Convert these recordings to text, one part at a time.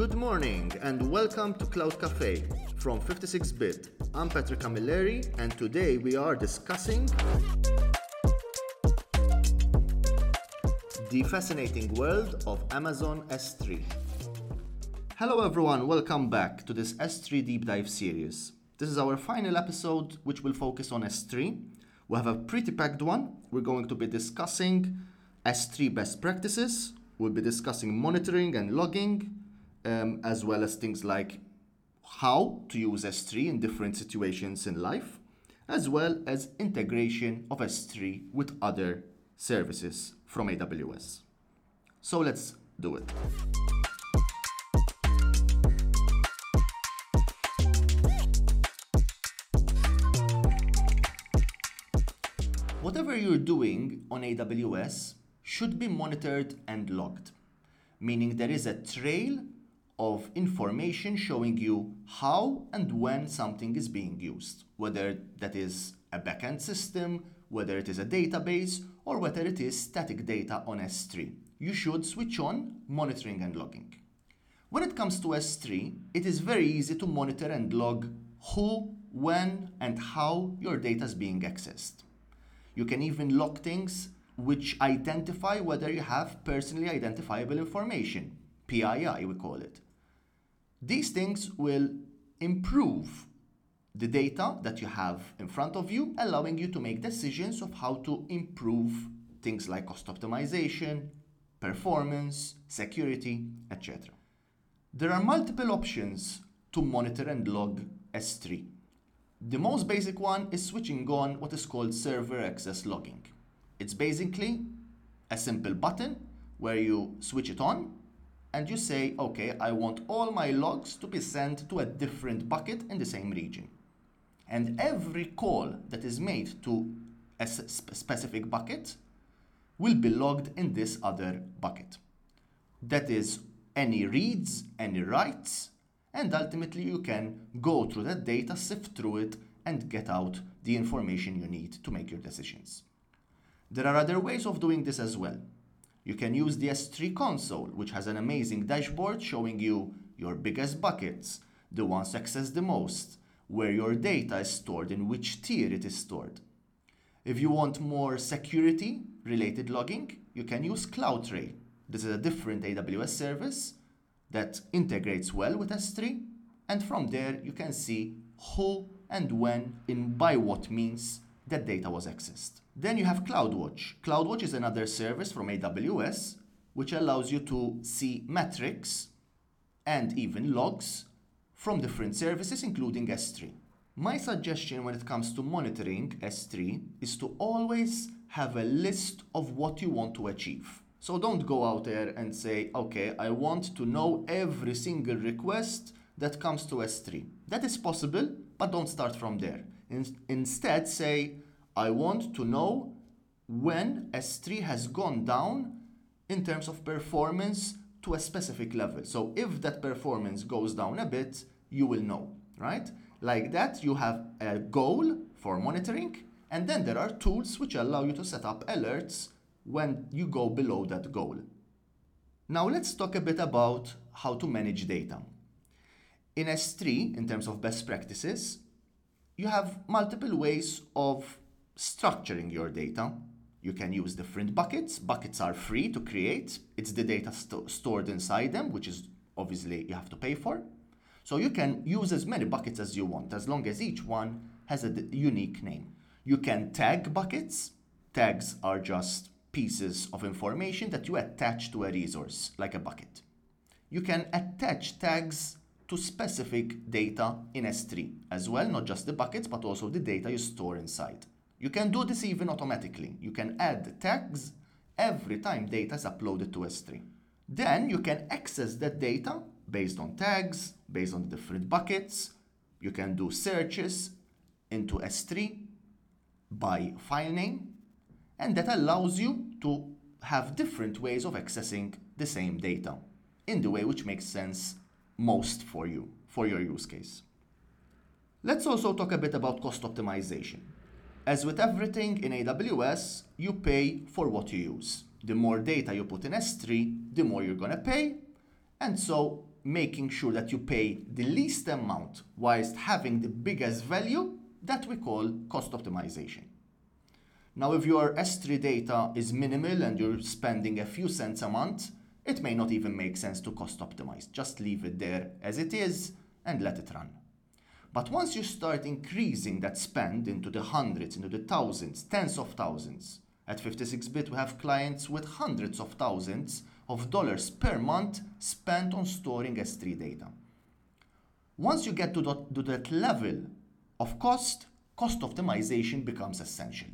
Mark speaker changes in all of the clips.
Speaker 1: Good morning and welcome to Cloud Cafe from 56bit. I'm Patrick Camilleri and today we are discussing the fascinating world of Amazon S3. Hello everyone, welcome back to this S3 deep dive series. This is our final episode which will focus on S3. We have a pretty packed one. We're going to be discussing S3 best practices, we'll be discussing monitoring and logging, um, as well as things like how to use S3 in different situations in life, as well as integration of S3 with other services from AWS. So let's do it. Whatever you're doing on AWS should be monitored and logged, meaning there is a trail of information showing you how and when something is being used, whether that is a backend system, whether it is a database, or whether it is static data on S3. You should switch on monitoring and logging. When it comes to S3, it is very easy to monitor and log who, when, and how your data is being accessed. You can even log things which identify whether you have personally identifiable information, PII we call it. These things will improve the data that you have in front of you, allowing you to make decisions of how to improve things like cost optimization, performance, security, etc. There are multiple options to monitor and log S3. The most basic one is switching on what is called server access logging. It's basically a simple button where you switch it on and you say, okay, I want all my logs to be sent to a different bucket in the same region. And every call that is made to a specific bucket will be logged in this other bucket. That is any reads, any writes, and ultimately you can go through that data, sift through it, and get out the information you need to make your decisions. There are other ways of doing this as well. You can use the S3 console, which has an amazing dashboard showing you your biggest buckets, the ones accessed the most, where your data is stored, in which tier it is stored. If you want more security related logging, you can use CloudTrail. This is a different AWS service that integrates well with S3, and from there you can see who and when, in by what means that data was accessed. Then you have CloudWatch. CloudWatch is another service from AWS which allows you to see metrics and even logs from different services, including S3. My suggestion when it comes to monitoring S3 is to always have a list of what you want to achieve. So don't go out there and say, okay, I want to know every single request that comes to S3. That is possible, but don't start from there. In- instead, say, I want to know when S3 has gone down in terms of performance to a specific level. So if that performance goes down a bit, you will know, right? Like that, you have a goal for monitoring, and then there are tools which allow you to set up alerts when you go below that goal. Now let's talk a bit about how to manage data. In S3, in terms of best practices, you have multiple ways of structuring your data. You can use different buckets. Buckets are free to create. It's the data st- stored inside them, which is obviously you have to pay for. So you can use as many buckets as you want, as long as each one has a unique name. You can tag buckets. Tags are just pieces of information that you attach to a resource, like a bucket. You can attach tags to specific data in S3 as well, not just the buckets, but also the data you store inside. You can do this even automatically. You can add tags every time data is uploaded to S3. Then you can access that data based on tags, based on different buckets. You can do searches into S3 by file name, and that allows you to have different ways of accessing the same data in the way which makes sense most for you, for your use case. Let's also talk a bit about cost optimization. As with everything in AWS, you pay for what you use. The more data you put in S3, the more you're to pay. And so making sure that you pay the least amount whilst having the biggest value that we call cost optimization. Now, if your S3 data is minimal and you're spending a few cents a month, it may not even make sense to cost optimize. Just leave it there as it is and let it run. But once you start increasing that spend into the hundreds, into the thousands, tens of thousands, at 56bit we have clients with hundreds of thousands of dollars per month spent on storing S3 data. Once you get to that, to that level of cost, cost optimization becomes essential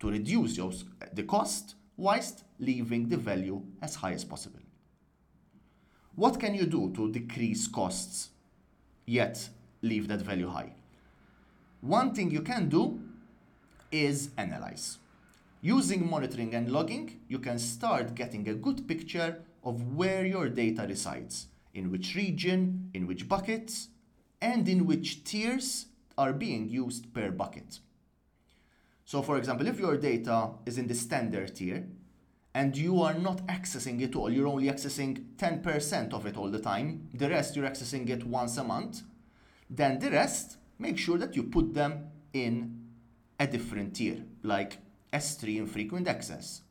Speaker 1: to reduce those, the cost whilst leaving the value as high as possible. What can you do to decrease costs yet leave that value high? One thing you can do is analyze. Using monitoring and logging, you can start getting a good picture of where your data resides, in which region, in which buckets, and in which tiers are being used per bucket. So for example, if your data is in the standard tier and you are not accessing it all, you're only accessing 10% of it all the time, the rest you're accessing it once a month, then the rest, make sure that you put them in a different tier, like S3 infrequent access.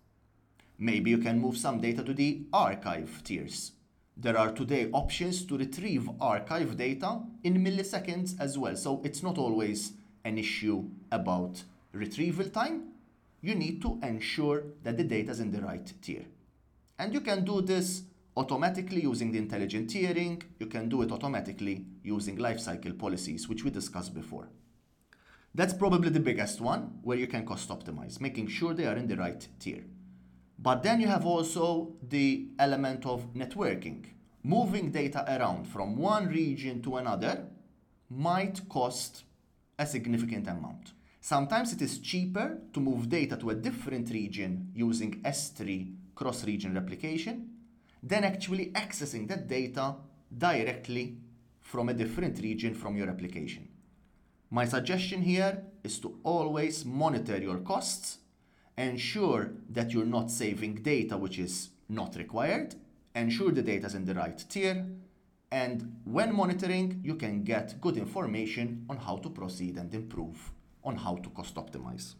Speaker 1: Maybe you can move some data to the archive tiers. There are today options to retrieve archive data in milliseconds as well, so it's not always an issue about retrieval time. You need to ensure that the data is in the right tier. And you can do this automatically using the intelligent tiering. You can do it automatically using lifecycle policies, which we discussed before. That's probably the biggest one where you can cost optimize, making sure they are in the right tier. But then you have also the element of networking. Moving data around from one region to another might cost a significant amount. Sometimes it is cheaper to move data to a different region using S3 cross-region replication than actually accessing that data directly from a different region from your application. My suggestion here is to always monitor your costs, ensure that you're not saving data which is not required, ensure the data is in the right tier, and when monitoring, you can get good information on how to proceed and improve on how to cost optimize.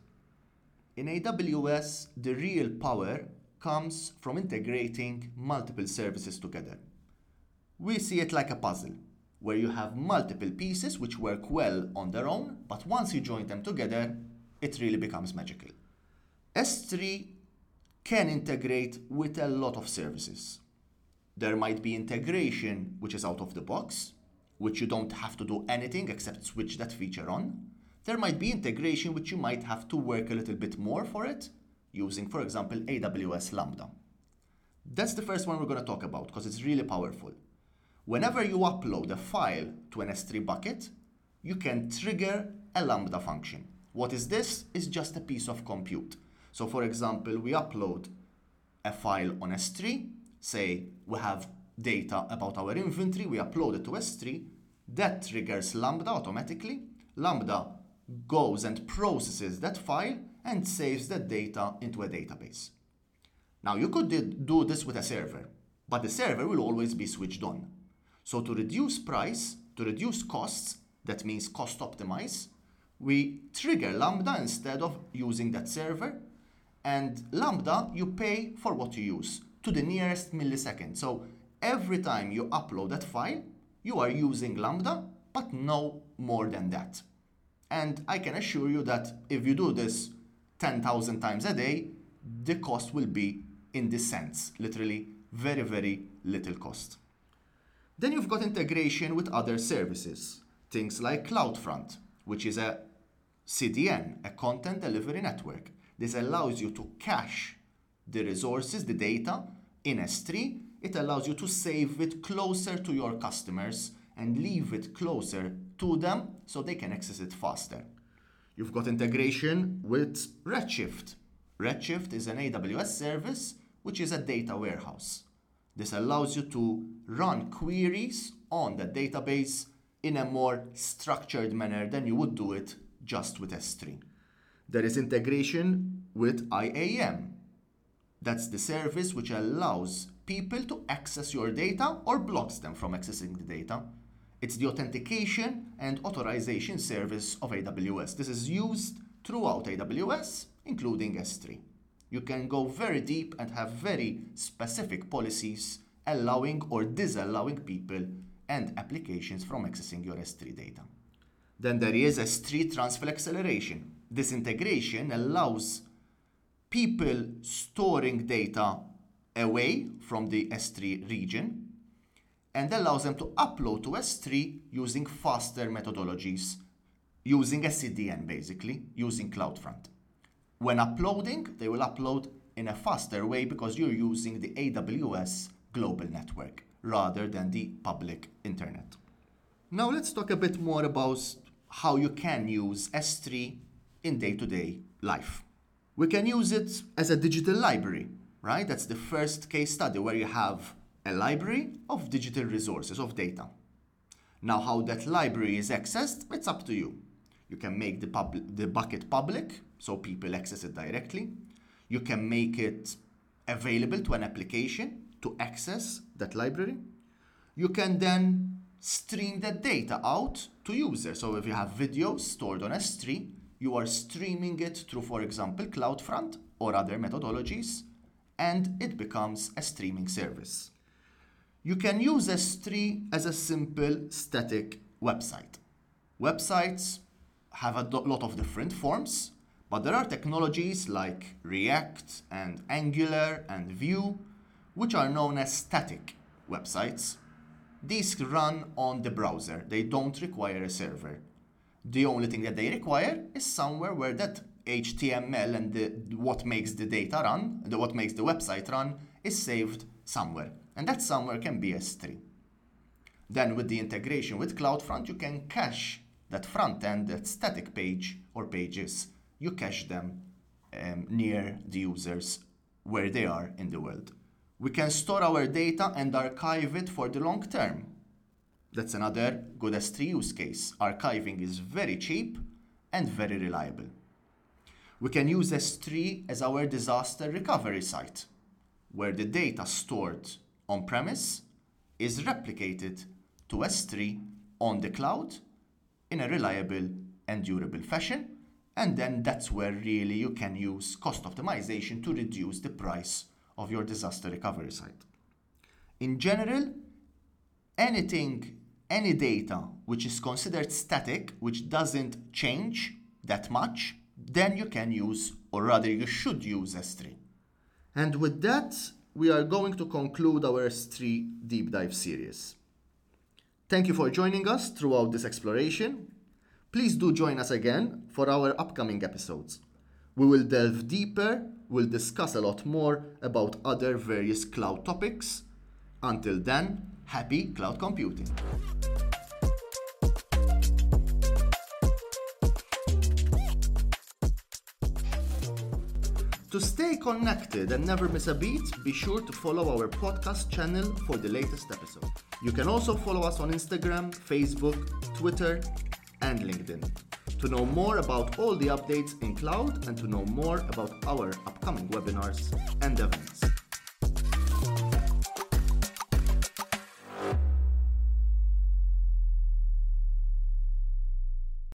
Speaker 1: In AWS, the real power comes from integrating multiple services together. We see it like a puzzle, where you have multiple pieces which work well on their own, but once you join them together, it really becomes magical. S3 can integrate with a lot of services. There might be integration which is out of the box, which you don't have to do anything except switch that feature on. There might be integration which you might have to work a little bit more for it, using, for example, AWS Lambda. That's the first one we're going to talk about because it's really powerful. Whenever you upload a file to an S3 bucket, you can trigger a Lambda function. What is this? It's just a piece of compute. So for example, we upload a file on S3, say we have data about our inventory, we upload it to S3, that triggers Lambda automatically. Lambda goes and processes that file and saves that data into a database. Now you could do this with a server, but the server will always be switched on. So to reduce price, to reduce costs, that means cost optimize, we trigger Lambda instead of using that server. And Lambda, you pay for what you use to the nearest millisecond. So every time you upload that file, you are using Lambda, but no more than that. And I can assure you that if you do this 10,000 times a day, the cost will be in the cents, literally very, very little cost. Then you've got integration with other services, things like CloudFront, which is a CDN, a content delivery network. This allows you to cache the resources, the data in S3. It allows you to save it closer to your customers and leave it closer to them so they can access it faster. You've got integration with Redshift. Redshift is an AWS service which is a data warehouse. This allows you to run queries on the database in a more structured manner than you would do it just with S3. There is integration with IAM. That's the service which allows people to access your data or blocks them from accessing the data. It's the authentication and authorization service of AWS. This is used throughout AWS, including S3. You can go very deep and have very specific policies allowing or disallowing people and applications from accessing your S3 data. Then there is S3 transfer acceleration. This integration allows people storing data away from the S3 region and allows them to upload to S3 using faster methodologies, using SCDN basically, using CloudFront. When uploading, they will upload in a faster way because you're using the AWS global network rather than the public internet. Now let's talk a bit more about how you can use S3 in day to day life. We can use it as a digital library, right? That's the first case study where you have a library of digital resources, of data. Now, how that library is accessed, it's up to you. You can make the, pub- the bucket public so people access it directly. You can make it available to an application to access that library. You can then stream that data out to users. So if you have videos stored on S3, you are streaming it through, for example, CloudFront or other methodologies, and it becomes a streaming service. You can use S3 as a simple static website. Websites have a lot of different forms, but there are technologies like React and Angular and Vue, which are known as static websites. These run on the browser, they don't require a server. The only thing that they require is somewhere where that HTML and the, what makes the data run, the, what makes the website run, is saved somewhere. And that somewhere can be S3. Then with the integration with CloudFront, you can cache that front end, that static page or pages, you cache them um, near the users where they are in the world. We can store our data and archive it for the long term. That's another good S3 use case. Archiving is very cheap and very reliable. We can use S3 as our disaster recovery site, where the data stored on premise is replicated to S3 on the cloud in a reliable and durable fashion. And then that's where really you can use cost optimization to reduce the price of your disaster recovery site. In general, anything, any data which is considered static, which doesn't change that much, then you can use, or rather, you should use S3. And with that, we are going to conclude our S3 deep dive series. Thank you for joining us throughout this exploration. Please do join us again for our upcoming episodes. We will delve deeper, we'll discuss a lot more about other various cloud topics. Until then, happy cloud computing. To stay connected and never miss a beat, be sure to follow our podcast channel for the latest episode. You can also follow us on Instagram, Facebook, Twitter, and LinkedIn to know more about all the updates in cloud and to know more about our upcoming webinars and events.